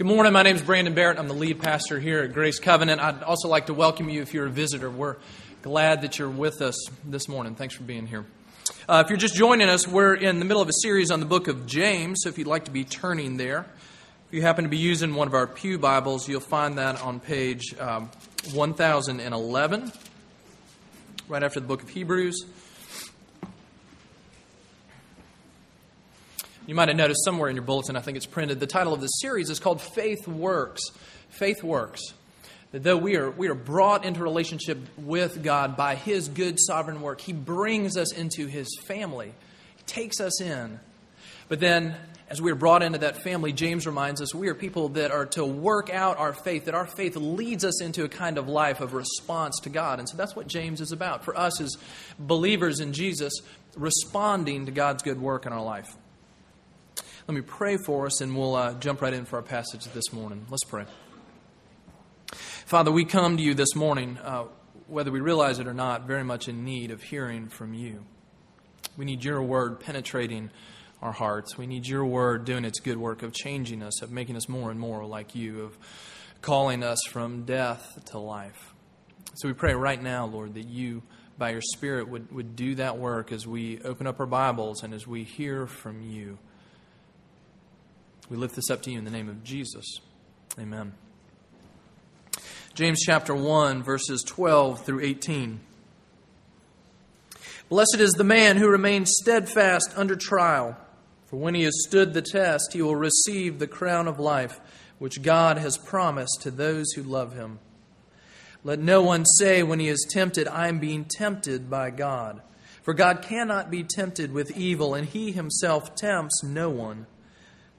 Good morning. My name is Brandon Barrett. I'm the lead pastor here at Grace Covenant. I'd also like to welcome you if you're a visitor. We're glad that you're with us this morning. Thanks for being here. Uh, if you're just joining us, we're in the middle of a series on the book of James, so if you'd like to be turning there, if you happen to be using one of our Pew Bibles, you'll find that on page um, 1011, right after the book of Hebrews. You might have noticed somewhere in your bulletin, I think it's printed, the title of this series is called Faith Works. Faith Works. That though we are, we are brought into relationship with God by His good sovereign work, He brings us into His family. He takes us in. But then, as we are brought into that family, James reminds us we are people that are to work out our faith, that our faith leads us into a kind of life of response to God. And so that's what James is about. For us as believers in Jesus, responding to God's good work in our life. Let me pray for us, and we'll uh, jump right in for our passage this morning. Let's pray. Father, we come to you this morning, uh, whether we realize it or not, very much in need of hearing from you. We need your word penetrating our hearts. We need your word doing its good work of changing us, of making us more and more like you, of calling us from death to life. So we pray right now, Lord, that you, by your Spirit, would, would do that work as we open up our Bibles and as we hear from you. We lift this up to you in the name of Jesus. Amen. James chapter 1, verses 12 through 18. Blessed is the man who remains steadfast under trial, for when he has stood the test, he will receive the crown of life which God has promised to those who love him. Let no one say when he is tempted, I am being tempted by God. For God cannot be tempted with evil, and he himself tempts no one.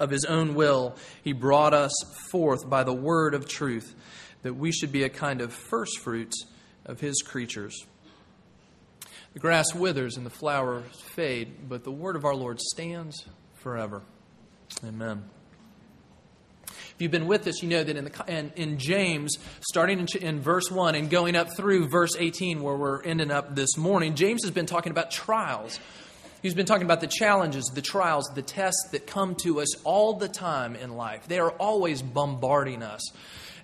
of his own will, he brought us forth by the word of truth, that we should be a kind of first fruits of his creatures. The grass withers and the flowers fade, but the word of our Lord stands forever. Amen. If you've been with us, you know that in, the, in, in James, starting in, in verse 1 and going up through verse 18, where we're ending up this morning, James has been talking about trials He's been talking about the challenges, the trials, the tests that come to us all the time in life. They are always bombarding us.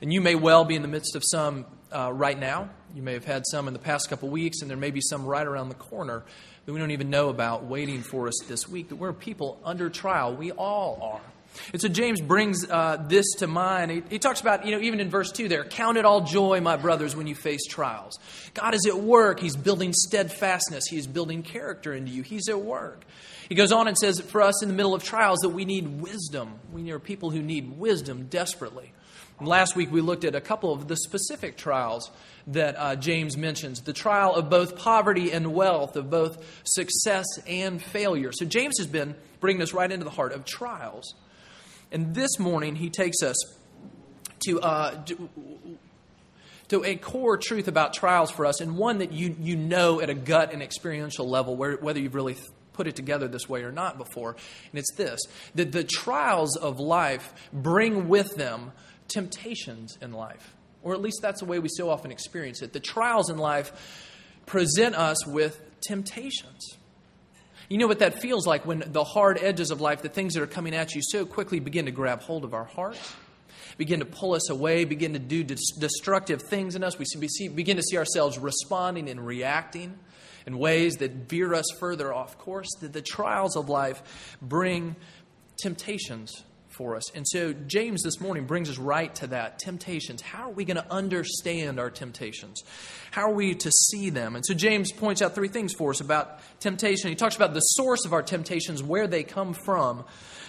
And you may well be in the midst of some uh, right now. You may have had some in the past couple weeks, and there may be some right around the corner that we don't even know about waiting for us this week. That we're people under trial. We all are. And so James brings uh, this to mind. He, he, talks about, you know, even in verse 2 there, count it all joy, my brothers, when you face trials. God is at work. He's building steadfastness, He's building character into you. He's at work. He goes on and says, for us in the middle of trials, that we need wisdom. We are people who need wisdom desperately. Last week we looked at a couple of the specific trials that uh, James mentions the trial of both poverty and wealth, of both success and failure. So James has been bringing us right into the heart of trials. And this morning, he takes us to, uh, to a core truth about trials for us, and one that you, you know at a gut and experiential level, where, whether you've really put it together this way or not before. And it's this that the trials of life bring with them temptations in life. Or at least that's the way we so often experience it. The trials in life present us with temptations. You know what that feels like when the hard edges of life, the things that are coming at you so quickly begin to grab hold of our hearts, begin to pull us away, begin to do destructive things in us. We begin to see ourselves responding and reacting in ways that veer us further off course. That the trials of life bring temptations for us. And so James this morning brings us right to that temptations. How are we going to understand our temptations? How are we to see them? And so James points out three things for us about temptation. He talks about the source of our temptations, where they come from,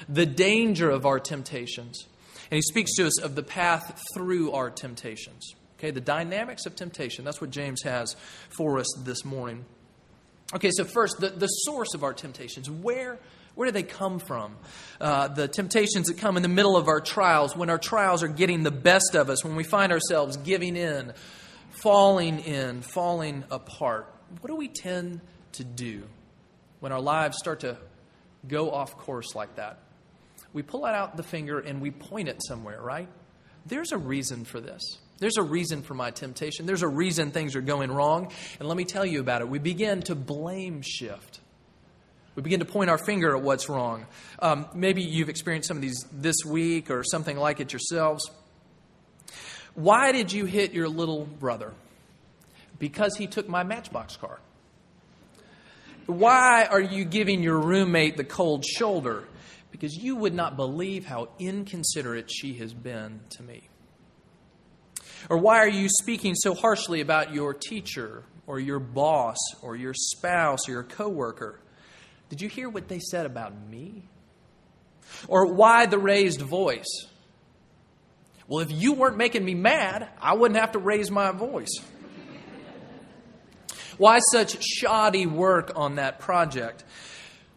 the danger of our temptations, and he speaks to us of the path through our temptations. Okay, the dynamics of temptation. That's what James has for us this morning. Okay, so first, the, the source of our temptations. Where where do they come from? Uh, the temptations that come in the middle of our trials, when our trials are getting the best of us, when we find ourselves giving in, falling in, falling apart, what do we tend to do when our lives start to go off course like that? We pull out the finger and we point it somewhere, right? There's a reason for this. There's a reason for my temptation. There's a reason things are going wrong. And let me tell you about it. We begin to blame shift. We begin to point our finger at what's wrong. Um, maybe you've experienced some of these this week or something like it yourselves. Why did you hit your little brother? Because he took my Matchbox car. Why are you giving your roommate the cold shoulder? Because you would not believe how inconsiderate she has been to me. Or why are you speaking so harshly about your teacher or your boss or your spouse or your coworker? Did you hear what they said about me? Or why the raised voice? Well, if you weren't making me mad, I wouldn't have to raise my voice. Why such shoddy work on that project?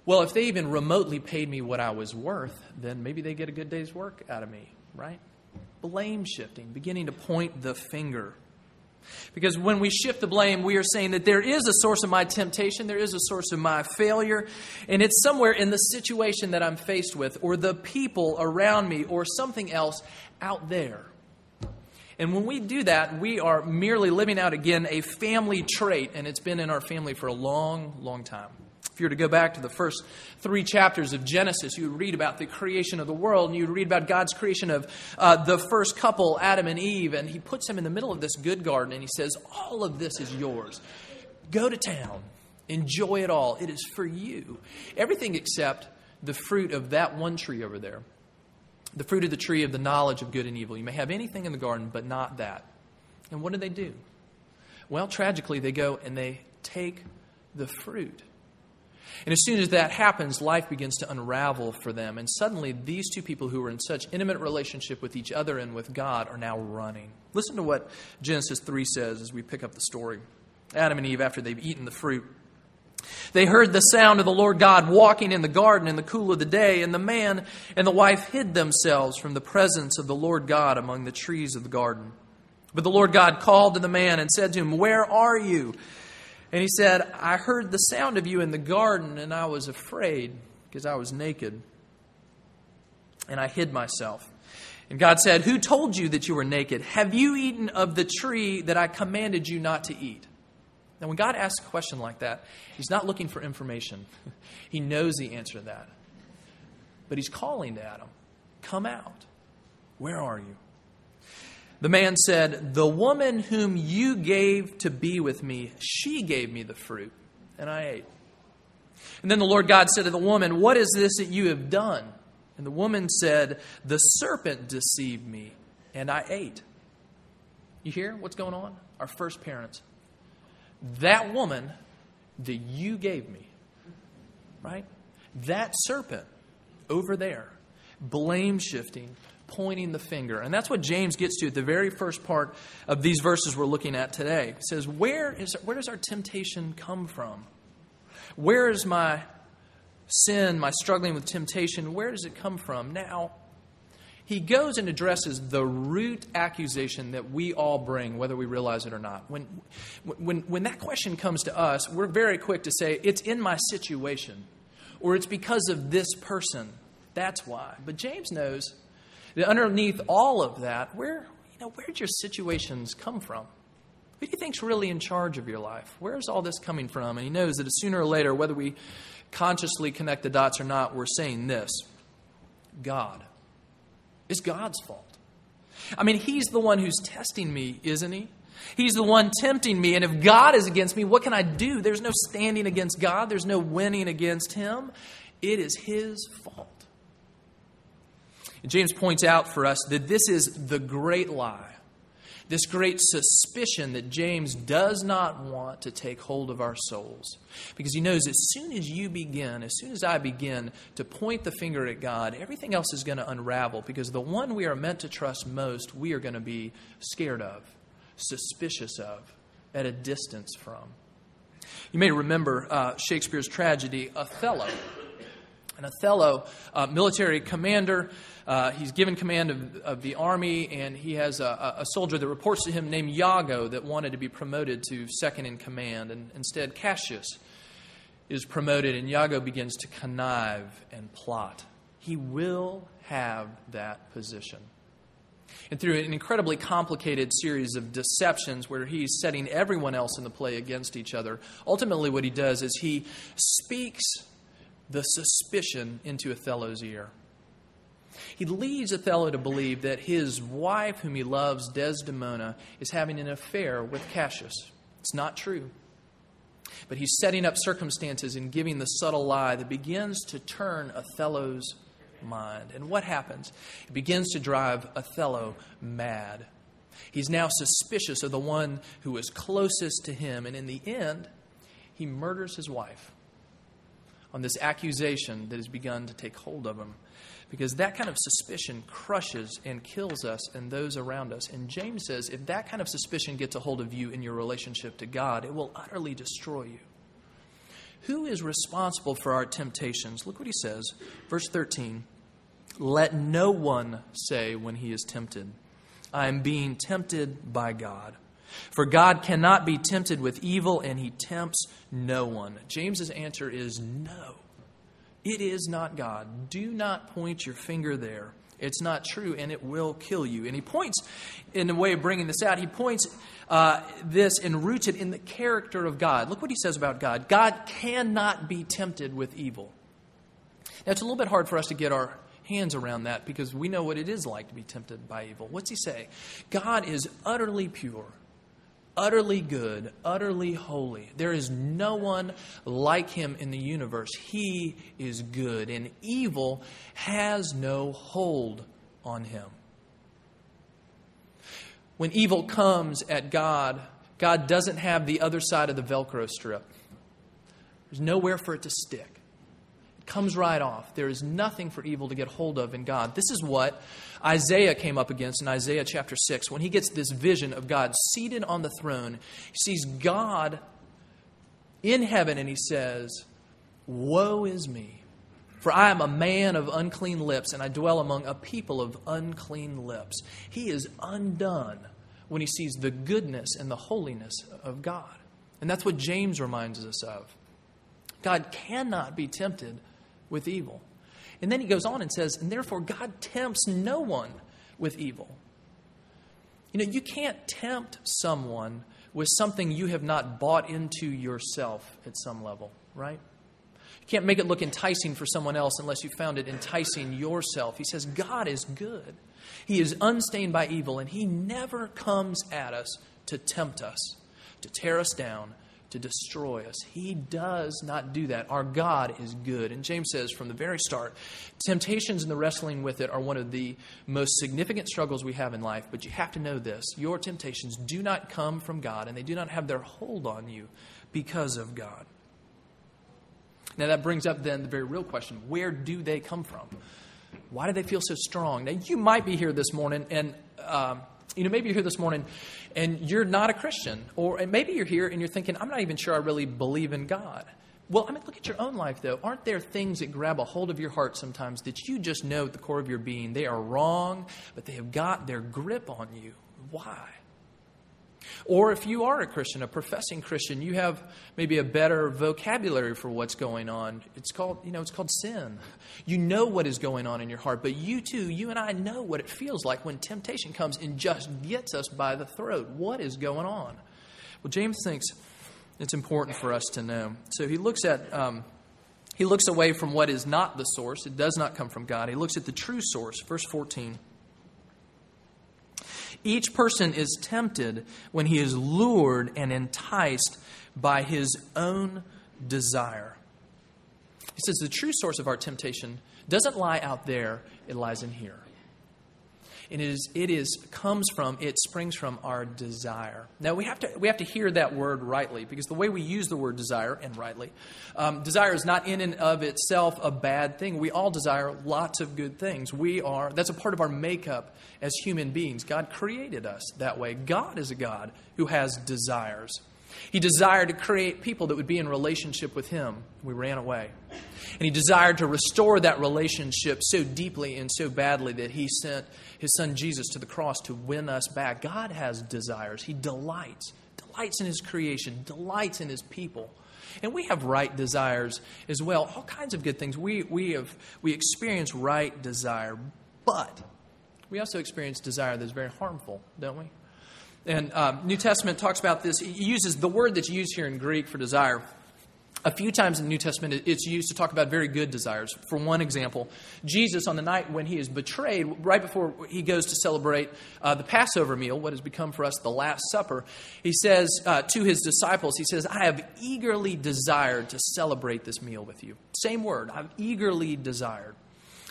Well, if they even remotely paid me what I was worth, then maybe they get a good day's work out of me, right? Blame shifting, beginning to point the finger. Because when we shift the blame, we are saying that there is a source of my temptation, there is a source of my failure, and it's somewhere in the situation that I'm faced with, or the people around me, or something else out there. And when we do that, we are merely living out again a family trait, and it's been in our family for a long, long time. If you were to go back to the first three chapters of Genesis, you would read about the creation of the world, and you would read about God's creation of uh, the first couple, Adam and Eve, and He puts them in the middle of this good garden, and He says, All of this is yours. Go to town, enjoy it all. It is for you. Everything except the fruit of that one tree over there the fruit of the tree of the knowledge of good and evil. You may have anything in the garden, but not that. And what do they do? Well, tragically, they go and they take the fruit. And as soon as that happens, life begins to unravel for them. And suddenly, these two people who were in such intimate relationship with each other and with God are now running. Listen to what Genesis 3 says as we pick up the story. Adam and Eve, after they've eaten the fruit, they heard the sound of the Lord God walking in the garden in the cool of the day, and the man and the wife hid themselves from the presence of the Lord God among the trees of the garden. But the Lord God called to the man and said to him, Where are you? And he said, I heard the sound of you in the garden, and I was afraid because I was naked, and I hid myself. And God said, Who told you that you were naked? Have you eaten of the tree that I commanded you not to eat? Now, when God asks a question like that, He's not looking for information. he knows the answer to that. But He's calling to Adam, Come out. Where are you? The man said, The woman whom you gave to be with me, she gave me the fruit, and I ate. And then the Lord God said to the woman, What is this that you have done? And the woman said, The serpent deceived me, and I ate. You hear what's going on? Our first parents that woman that you gave me, right? That serpent over there, blame shifting, pointing the finger. And that's what James gets to at the very first part of these verses we're looking at today. He says, Where, is, where does our temptation come from? Where is my sin, my struggling with temptation? Where does it come from? Now, he goes and addresses the root accusation that we all bring, whether we realize it or not. When, when, when that question comes to us, we're very quick to say, it's in my situation, or it's because of this person. That's why. But James knows underneath all of that, where, you know, where'd your situations come from? Who do you think's really in charge of your life? Where's all this coming from? And he knows that sooner or later, whether we consciously connect the dots or not, we're saying this God. It's God's fault. I mean, He's the one who's testing me, isn't He? He's the one tempting me. And if God is against me, what can I do? There's no standing against God, there's no winning against Him. It is His fault. James points out for us that this is the great lie this great suspicion that James does not want to take hold of our souls. Because he knows as soon as you begin, as soon as I begin to point the finger at God, everything else is going to unravel. Because the one we are meant to trust most, we are going to be scared of, suspicious of, at a distance from. You may remember uh, Shakespeare's tragedy, Othello. And Othello, uh, military commander, uh, he's given command of, of, the army, and he has a, a, soldier that reports to him named Iago that wanted to be promoted to second in command. And instead, Cassius is promoted, and Iago begins to connive and plot. He will have that position. And through an incredibly complicated series of deceptions where he's setting everyone else in the play against each other, ultimately what he does is he speaks the suspicion into Othello's ear. He leads Othello to believe that his wife, whom he loves, Desdemona, is having an affair with Cassius. It's not true. But he's setting up circumstances and giving the subtle lie that begins to turn Othello's mind. And what happens? It begins to drive Othello mad. He's now suspicious of the one who is closest to him, and in the end, he murders his wife on this accusation that has begun to take hold of him. Because that kind of suspicion crushes and kills us and those around us. And James says if that kind of suspicion gets a hold of you in your relationship to God, it will utterly destroy you. Who is responsible for our temptations? Look what he says. Verse 13 Let no one say when he is tempted, I am being tempted by God. For God cannot be tempted with evil, and he tempts no one. James's answer is no. It is not God. Do not point your finger there. It's not true, and it will kill you. And he points, in a way of bringing this out, he points uh, this and roots it in the character of God. Look what he says about God God cannot be tempted with evil. Now, it's a little bit hard for us to get our hands around that because we know what it is like to be tempted by evil. What's he say? God is utterly pure utterly good, utterly holy. There is no one like him in the universe. He is good, and evil has no hold on him. When evil comes at God, God doesn't have the other side of the Velcro strip. There's nowhere for it to stick comes right off. There is nothing for evil to get hold of in God. This is what Isaiah came up against in Isaiah chapter 6 when he gets this vision of God seated on the throne. He sees God in heaven and he says, Woe is me, for I am a man of unclean lips and I dwell among a people of unclean lips. He is undone when he sees the goodness and the holiness of God. And that's what James reminds us of. God cannot be tempted with evil. And then he goes on and says, and therefore God tempts no one with evil. You know, you can't tempt someone with something you have not bought into yourself at some level, right? You can't make it look enticing for someone else unless you found it enticing yourself. He says, God is good. He is unstained by evil, and He never comes at us to tempt us, to tear us down, to destroy us. He does not do that. Our God is good. And James says from the very start temptations and the wrestling with it are one of the most significant struggles we have in life. But you have to know this your temptations do not come from God, and they do not have their hold on you because of God. Now, that brings up then the very real question where do they come from? Why do they feel so strong? Now, you might be here this morning and. Um, you know, maybe you're here this morning and you're not a Christian, or maybe you're here and you're thinking, I'm not even sure I really believe in God. Well, I mean, look at your own life, though. Aren't there things that grab a hold of your heart sometimes that you just know at the core of your being they are wrong, but they have got their grip on you? Why? Or if you are a Christian, a professing Christian, you have maybe a better vocabulary for what's going on. It's called, you know, it's called sin. You know what is going on in your heart, but you too, you and I know what it feels like when temptation comes and just gets us by the throat. What is going on? Well, James thinks it's important for us to know. So he looks at. Um, he looks away from what is not the source. It does not come from God. He looks at the true source. Verse 14. Each person is tempted when he is lured and enticed by his own desire. He says the true source of our temptation doesn't lie out there, it lies in here. It is, it is comes from, it springs from our desire. Now we have to we have to hear that word rightly because the way we use the word desire and rightly, um, desire is not in and of itself a bad thing. We all desire lots of good things. We are that's a part of our makeup as human beings. God created us that way. God is a God who has desires. He desired to create people that would be in relationship with Him. We ran away. And He desired to restore that relationship so deeply and so badly that He sent His Son Jesus to the cross to win us back. God has desires. He delights, delights in His creation, delights in His people. And we have right desires as well. All kinds of good things. We, we, have, we experience right desire, but we also experience desire that's very harmful, don't we? And um, New Testament talks about this. It uses the word that's used here in Greek for desire. A few times in the New Testament, it's used to talk about very good desires. For one example, Jesus, on the night when he is betrayed, right before he goes to celebrate uh, the Passover meal, what has become for us the Last Supper, he says uh, to his disciples, He says, I have eagerly desired to celebrate this meal with you. Same word, I've eagerly desired.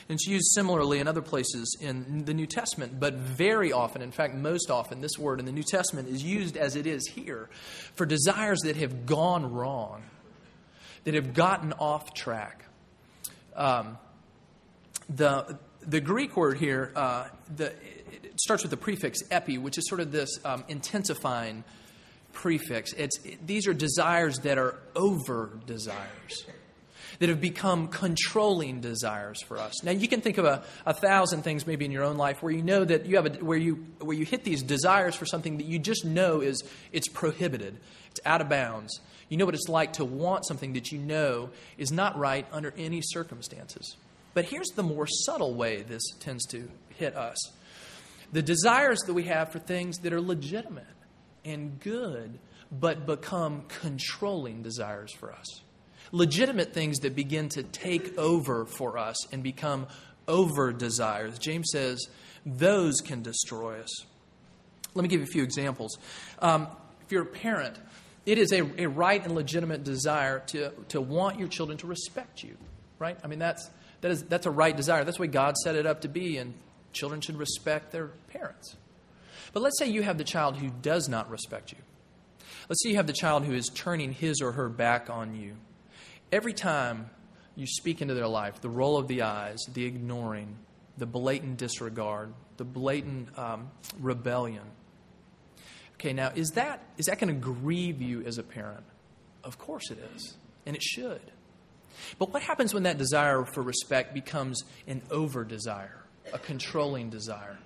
And it's used similarly in other places in the New Testament, but very often, in fact, most often, this word in the New Testament is used as it is here for desires that have gone wrong, that have gotten off track. Um, the, the Greek word here uh, the, it starts with the prefix epi, which is sort of this um, intensifying prefix. It's, it, these are desires that are over desires that have become controlling desires for us. Now, you can think of a, a thousand things maybe in your own life where you know that you have a, where you where you hit these desires for something that you just know is it's prohibited, it's out of bounds. You know what it's like to want something that you know is not right under any circumstances. But here's the more subtle way this tends to hit us the desires that we have for things that are legitimate and good, but become controlling desires for us legitimate things that begin to take over for us and become over desires. James says those can destroy us. Let me give you a few examples. Um, if you're a parent, it is a, a right and legitimate desire to, to want your children to respect you, right? I mean, that's, that is, that's a right desire. That's the way God set it up to be, and children should respect their parents. But let's say you have the child who does not respect you. Let's say you have the child who is turning his or her back on you. Every time you speak into their life, the roll of the eyes, the ignoring, the blatant disregard, the blatant um, rebellion. Okay, now is that is that going to grieve you as a parent? Of course it is, and it should. But what happens when that desire for respect becomes an over desire, a controlling desire?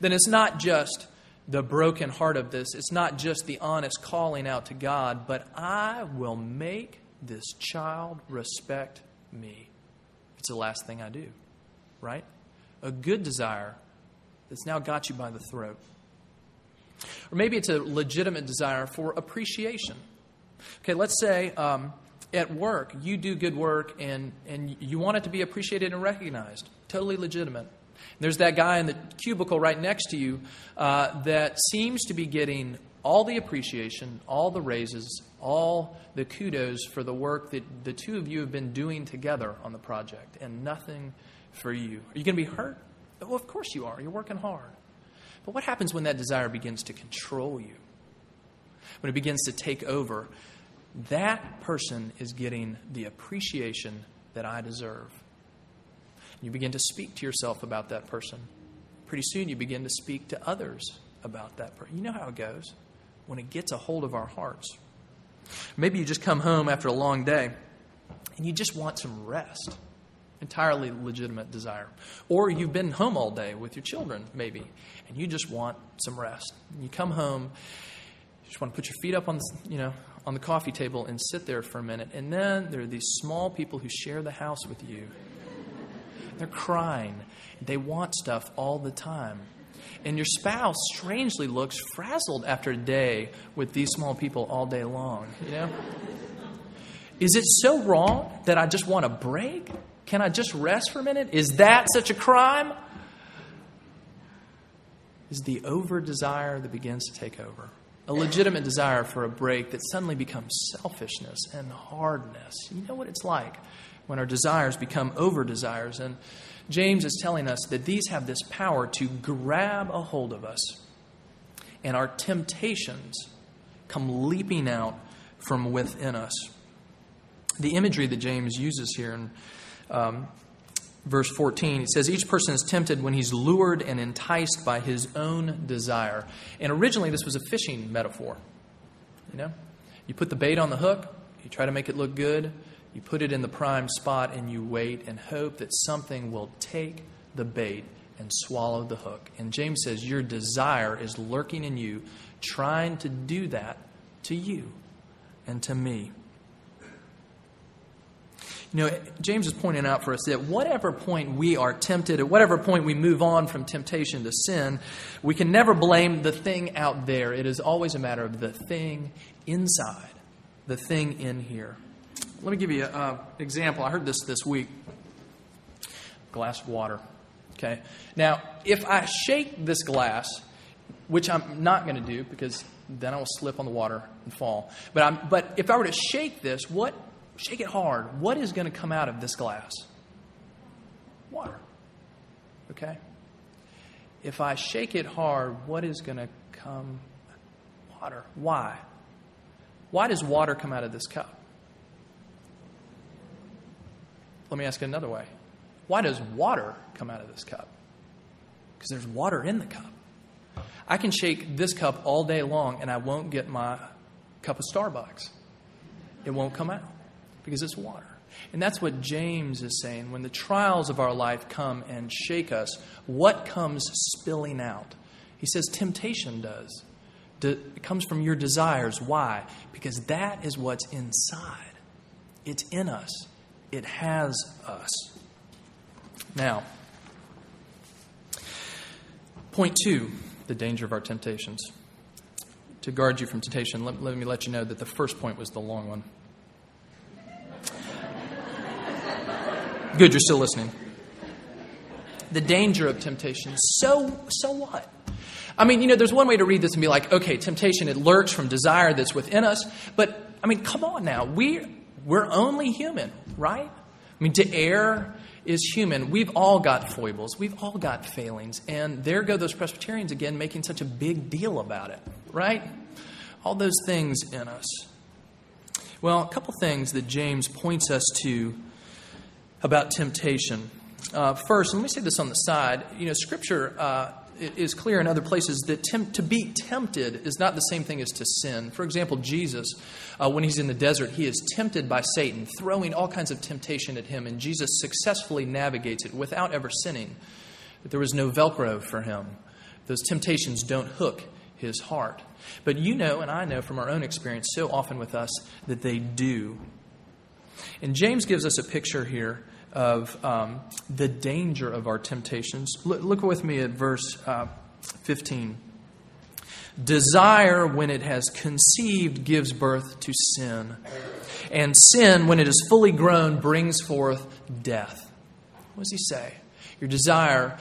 Then it's not just the broken heart of this, it's not just the honest calling out to God, but I will make this child respect me? It's the last thing I do, right? A good desire that's now got you by the throat. Or maybe it's a legitimate desire for appreciation. Okay, let's say um, at work you do good work and, and you want it to be appreciated and recognized. Totally legitimate. There's that guy in the cubicle right next to you uh, that seems to be getting all the appreciation, all the raises, all the kudos for the work that the two of you have been doing together on the project and nothing for you. Are you going to be hurt? Well, of course you are. You're working hard. But what happens when that desire begins to control you? When it begins to take over, that person is getting the appreciation that I deserve. You begin to speak to yourself about that person. Pretty soon you begin to speak to others about that person. You know how it goes when it gets a hold of our hearts. Maybe you just come home after a long day and you just want some rest. Entirely legitimate desire. Or you've been home all day with your children, maybe, and you just want some rest. You come home, you just want to put your feet up on the, you know, on the coffee table and sit there for a minute. And then there are these small people who share the house with you. They're crying. They want stuff all the time. And your spouse strangely looks frazzled after a day with these small people all day long. You know? Is it so wrong that I just want a break? Can I just rest for a minute? Is that such a crime? Is the over desire that begins to take over. A legitimate desire for a break that suddenly becomes selfishness and hardness. You know what it's like when our desires become over desires. And James is telling us that these have this power to grab a hold of us, and our temptations come leaping out from within us. The imagery that James uses here in um, verse 14, he says, Each person is tempted when he's lured and enticed by his own desire. And originally, this was a fishing metaphor. You know? You put the bait on the hook, you try to make it look good, you put it in the prime spot, and you wait and hope that something will take the bait and swallow the hook. And James says, Your desire is lurking in you, trying to do that to you and to me. You know, James is pointing out for us that whatever point we are tempted, at whatever point we move on from temptation to sin, we can never blame the thing out there. It is always a matter of the thing inside, the thing in here. Let me give you an example. I heard this this week glass of water. Okay. Now, if I shake this glass, which I'm not going to do because then I will slip on the water and fall. But, I'm, but if I were to shake this, what shake it hard. What is going to come out of this glass? Water. Okay? If I shake it hard, what is going to come? Water. Why? Why does water come out of this cup? Let me ask it another way. Why does water come out of this cup? Because there's water in the cup. I can shake this cup all day long and I won't get my cup of Starbucks. It won't come out because it's water. And that's what James is saying. When the trials of our life come and shake us, what comes spilling out? He says temptation does. It comes from your desires. Why? Because that is what's inside. It's in us, it has us. Now, point two the danger of our temptations. To guard you from temptation, let, let me let you know that the first point was the long one. Good, you're still listening. The danger of temptation. So, so what? I mean, you know, there's one way to read this and be like, okay, temptation, it lurks from desire that's within us. But, I mean, come on now. We, we're only human, right? I mean, to err is human. We've all got foibles, we've all got failings. And there go those Presbyterians again making such a big deal about it, right? All those things in us. Well, a couple things that James points us to about temptation. Uh, first, let me say this on the side. You know, Scripture uh, is clear in other places that temp- to be tempted is not the same thing as to sin. For example, Jesus, uh, when he's in the desert, he is tempted by Satan, throwing all kinds of temptation at him, and Jesus successfully navigates it without ever sinning. There was no Velcro for him. Those temptations don't hook his heart. But you know, and I know from our own experience so often with us, that they do. And James gives us a picture here of um, the danger of our temptations. Look, look with me at verse uh, 15. Desire, when it has conceived, gives birth to sin. And sin, when it is fully grown, brings forth death. What does he say? Your desire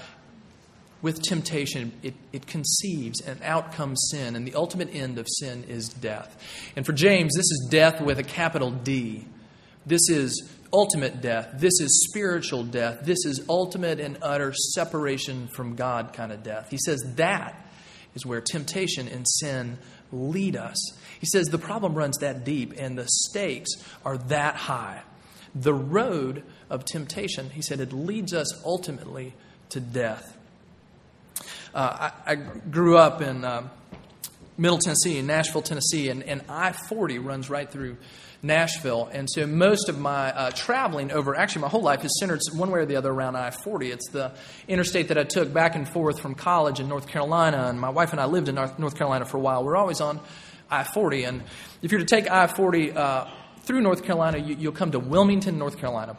with temptation, it, it conceives, and out comes sin. And the ultimate end of sin is death. And for James, this is death with a capital D. This is ultimate death. This is spiritual death. This is ultimate and utter separation from God kind of death. He says that is where temptation and sin lead us. He says the problem runs that deep and the stakes are that high. The road of temptation, he said, it leads us ultimately to death. Uh, I, I, grew up in uh, Middle Tennessee, in Nashville, Tennessee, and, and I 40 runs right through Nashville. And so most of my uh, traveling over, actually, my whole life is centered one way or the other around I 40. It's the interstate that I took back and forth from college in North Carolina. And my wife and I lived in North Carolina for a while. We're always on I 40. And if you're to take I 40 uh, through North Carolina, you, you'll come to Wilmington, North Carolina.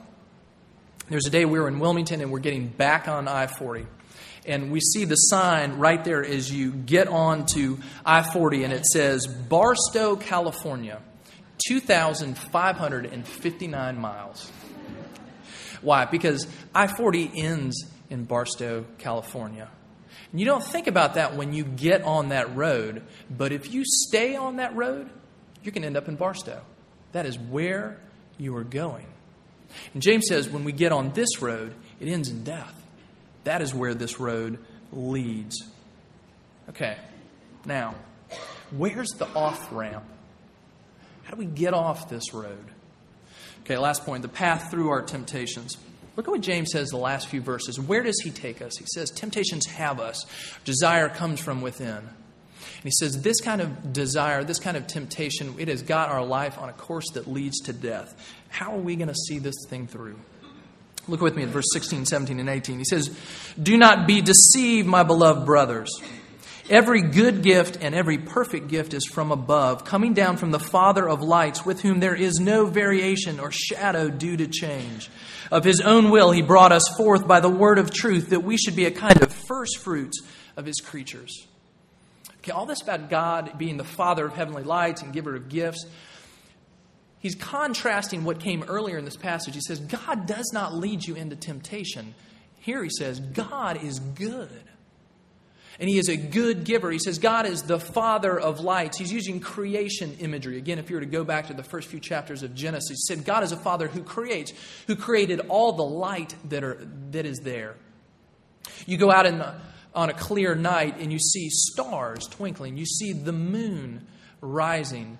There's a day we were in Wilmington and we're getting back on I 40 and we see the sign right there as you get on to I 40, and it says Barstow, California. 2,559 miles. Why? Because I 40 ends in Barstow, California. And you don't think about that when you get on that road, but if you stay on that road, you can end up in Barstow. That is where you are going. And James says when we get on this road, it ends in death. That is where this road leads. Okay, now, where's the off ramp how do we get off this road? Okay, last point the path through our temptations. Look at what James says the last few verses. Where does he take us? He says, Temptations have us, desire comes from within. And he says, This kind of desire, this kind of temptation, it has got our life on a course that leads to death. How are we going to see this thing through? Look with me at verse 16, 17, and 18. He says, Do not be deceived, my beloved brothers. Every good gift and every perfect gift is from above, coming down from the Father of lights, with whom there is no variation or shadow due to change. Of his own will, he brought us forth by the word of truth, that we should be a kind of first fruits of his creatures. Okay, all this about God being the Father of heavenly lights and giver of gifts. He's contrasting what came earlier in this passage. He says, God does not lead you into temptation. Here he says, God is good. And he is a good giver. He says God is the father of lights. He's using creation imagery. Again, if you were to go back to the first few chapters of Genesis, he said God is a father who creates, who created all the light that, are, that is there. You go out in, the, on a clear night and you see stars twinkling, you see the moon rising.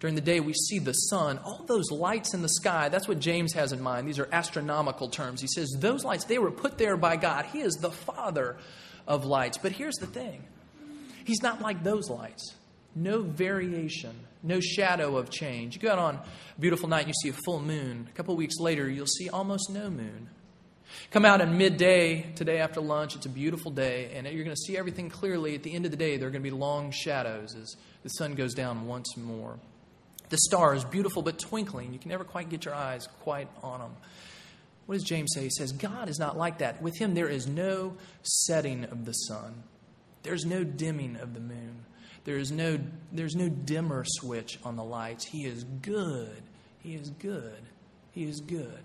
During the day, we see the sun. All those lights in the sky, that's what James has in mind. These are astronomical terms. He says those lights, they were put there by God. He is the Father of lights. But here's the thing He's not like those lights. No variation, no shadow of change. You go out on a beautiful night, you see a full moon. A couple weeks later, you'll see almost no moon. Come out at midday today after lunch. It's a beautiful day, and you're going to see everything clearly. At the end of the day, there are going to be long shadows as the sun goes down once more. The stars, beautiful but twinkling. You can never quite get your eyes quite on them. What does James say? He says, God is not like that. With him, there is no setting of the sun, there's no dimming of the moon, there is no, there's no dimmer switch on the lights. He is good. He is good. He is good.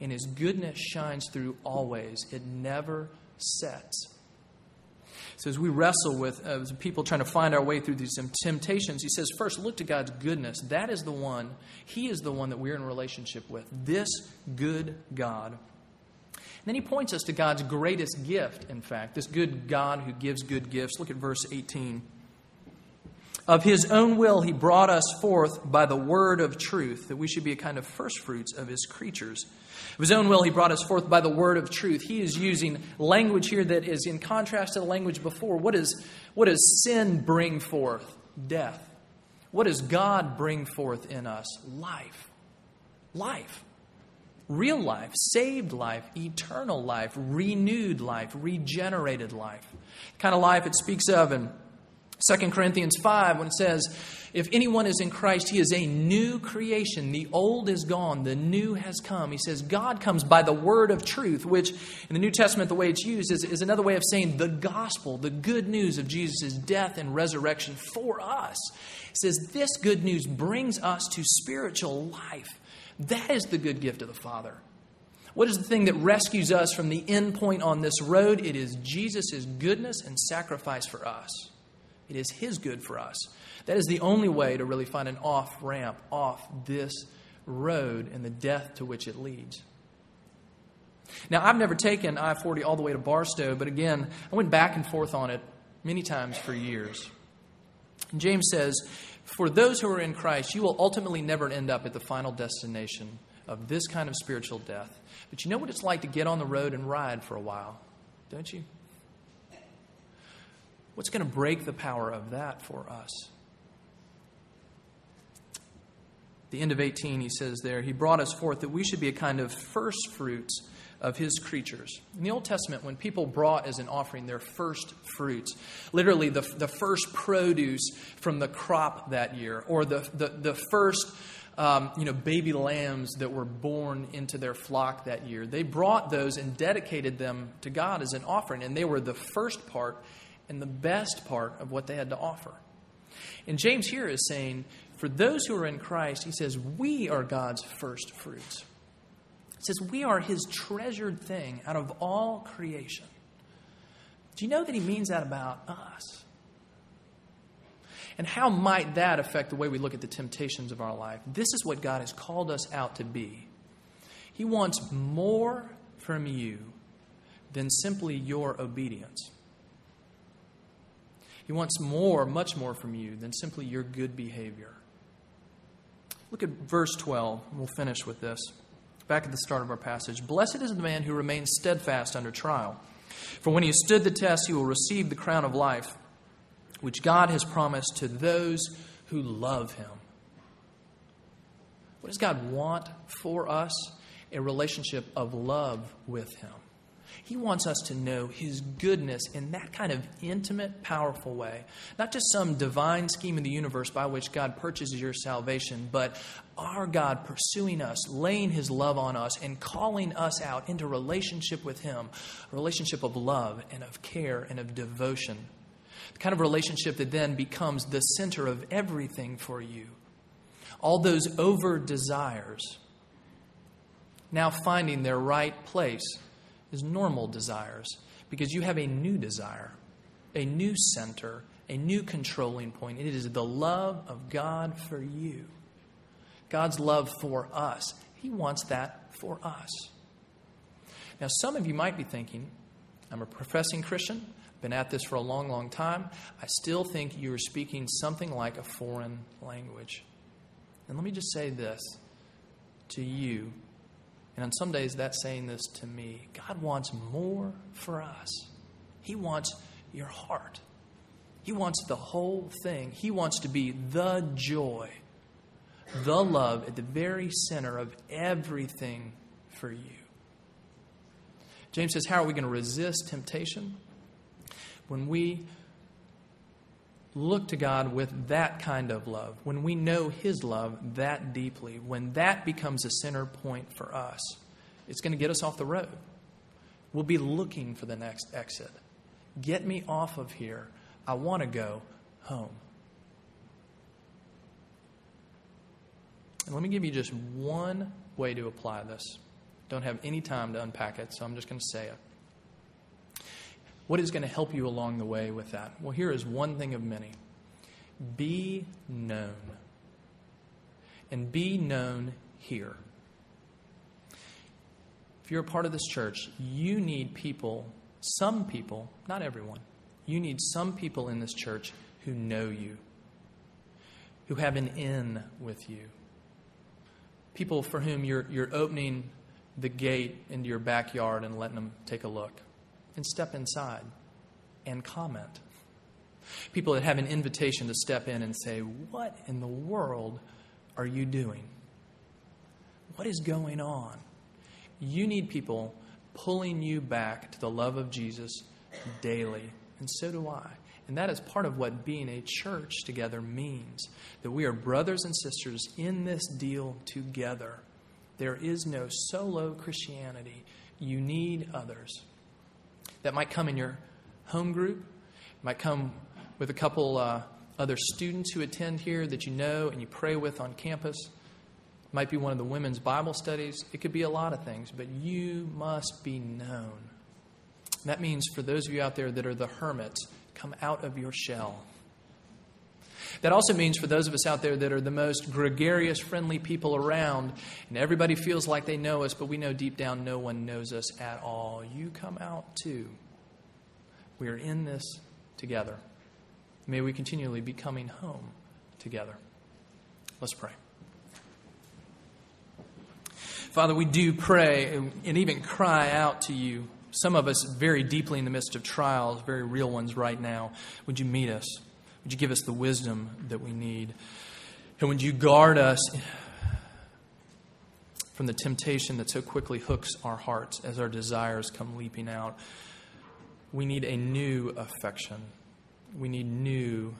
And his goodness shines through always, it never sets. So, as we wrestle with uh, people trying to find our way through these temptations, he says, first, look to God's goodness. That is the one, He is the one that we're in relationship with. This good God. And then he points us to God's greatest gift, in fact, this good God who gives good gifts. Look at verse 18. Of his own will, he brought us forth by the word of truth, that we should be a kind of first fruits of his creatures. Of his own will, he brought us forth by the word of truth. He is using language here that is in contrast to the language before. What, is, what does sin bring forth? Death. What does God bring forth in us? Life. Life. Real life, saved life, eternal life, renewed life, regenerated life. The kind of life it speaks of in 2 Corinthians 5, when it says, If anyone is in Christ, he is a new creation. The old is gone, the new has come. He says, God comes by the word of truth, which in the New Testament, the way it's used is, is another way of saying the gospel, the good news of Jesus' death and resurrection for us. Says, This good news brings us to spiritual life. That is the good gift of the Father. What is the thing that rescues us from the end point on this road? It is Jesus' goodness and sacrifice for us. It is His good for us. That is the only way to really find an off ramp off this road and the death to which it leads. Now, I've never taken I 40 all the way to Barstow, but again, I went back and forth on it many times for years. And James says, For those who are in Christ, you will ultimately never end up at the final destination of this kind of spiritual death. But you know what it's like to get on the road and ride for a while, don't you? What's going to break the power of that for us? the end of 18, he says there, He brought us forth that we should be a kind of first fruits of His creatures. In the Old Testament, when people brought as an offering their first fruits, literally the, the first produce from the crop that year, or the, the, the first um, you know, baby lambs that were born into their flock that year, they brought those and dedicated them to God as an offering, and they were the first part and the best part of what they had to offer. And James here is saying, for those who are in Christ, he says, we are God's first fruits. He says, we are his treasured thing out of all creation. Do you know that he means that about us? And how might that affect the way we look at the temptations of our life? This is what God has called us out to be. He wants more from you than simply your obedience. He wants more, much more from you than simply your good behavior. Look at verse 12. We'll finish with this. Back at the start of our passage. Blessed is the man who remains steadfast under trial. For when he has stood the test, he will receive the crown of life, which God has promised to those who love him. What does God want for us? A relationship of love with him. He wants us to know His goodness in that kind of intimate, powerful way. Not just some divine scheme of the universe by which God purchases your salvation, but our God pursuing us, laying His love on us, and calling us out into relationship with Him a relationship of love and of care and of devotion. The kind of relationship that then becomes the center of everything for you. All those over desires now finding their right place is normal desires because you have a new desire, a new center, a new controlling point. It is the love of God for you. God's love for us. He wants that for us. Now, some of you might be thinking, I'm a professing Christian, been at this for a long, long time. I still think you are speaking something like a foreign language. And let me just say this to you and on some days, that's saying this to me God wants more for us. He wants your heart, He wants the whole thing. He wants to be the joy, the love at the very center of everything for you. James says, How are we going to resist temptation? When we look to God with that kind of love, when we know His love that deeply, when that becomes a center point for us, it's going to get us off the road. We'll be looking for the next exit. Get me off of here. I want to go home. And let me give you just one way to apply this. Don't have any time to unpack it, so I'm just going to say it. What is going to help you along the way with that? Well, here is one thing of many be known. And be known here. If you're a part of this church, you need people, some people, not everyone, you need some people in this church who know you, who have an in with you. People for whom you're, you're opening the gate into your backyard and letting them take a look and step inside and comment. People that have an invitation to step in and say, What in the world are you doing? What is going on? You need people pulling you back to the love of Jesus daily. And so do I. And that is part of what being a church together means that we are brothers and sisters in this deal together. There is no solo Christianity. You need others that might come in your home group, might come with a couple uh, other students who attend here that you know and you pray with on campus. Might be one of the women's Bible studies. It could be a lot of things, but you must be known. That means for those of you out there that are the hermits, come out of your shell. That also means for those of us out there that are the most gregarious, friendly people around, and everybody feels like they know us, but we know deep down no one knows us at all. You come out too. We are in this together. May we continually be coming home together. Let's pray. Father, we do pray and even cry out to you. Some of us very deeply in the midst of trials, very real ones right now. Would you meet us? Would you give us the wisdom that we need? And would you guard us from the temptation that so quickly hooks our hearts as our desires come leaping out? We need a new affection. We need new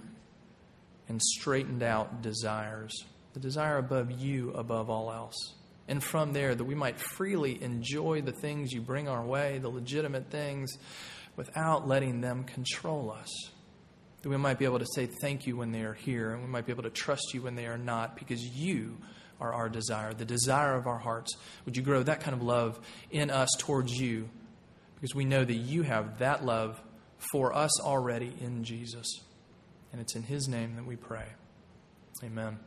and straightened out desires. The desire above you above all else. And from there, that we might freely enjoy the things you bring our way, the legitimate things, without letting them control us. That we might be able to say thank you when they are here, and we might be able to trust you when they are not, because you are our desire, the desire of our hearts. Would you grow that kind of love in us towards you? Because we know that you have that love for us already in Jesus. And it's in His name that we pray. Amen.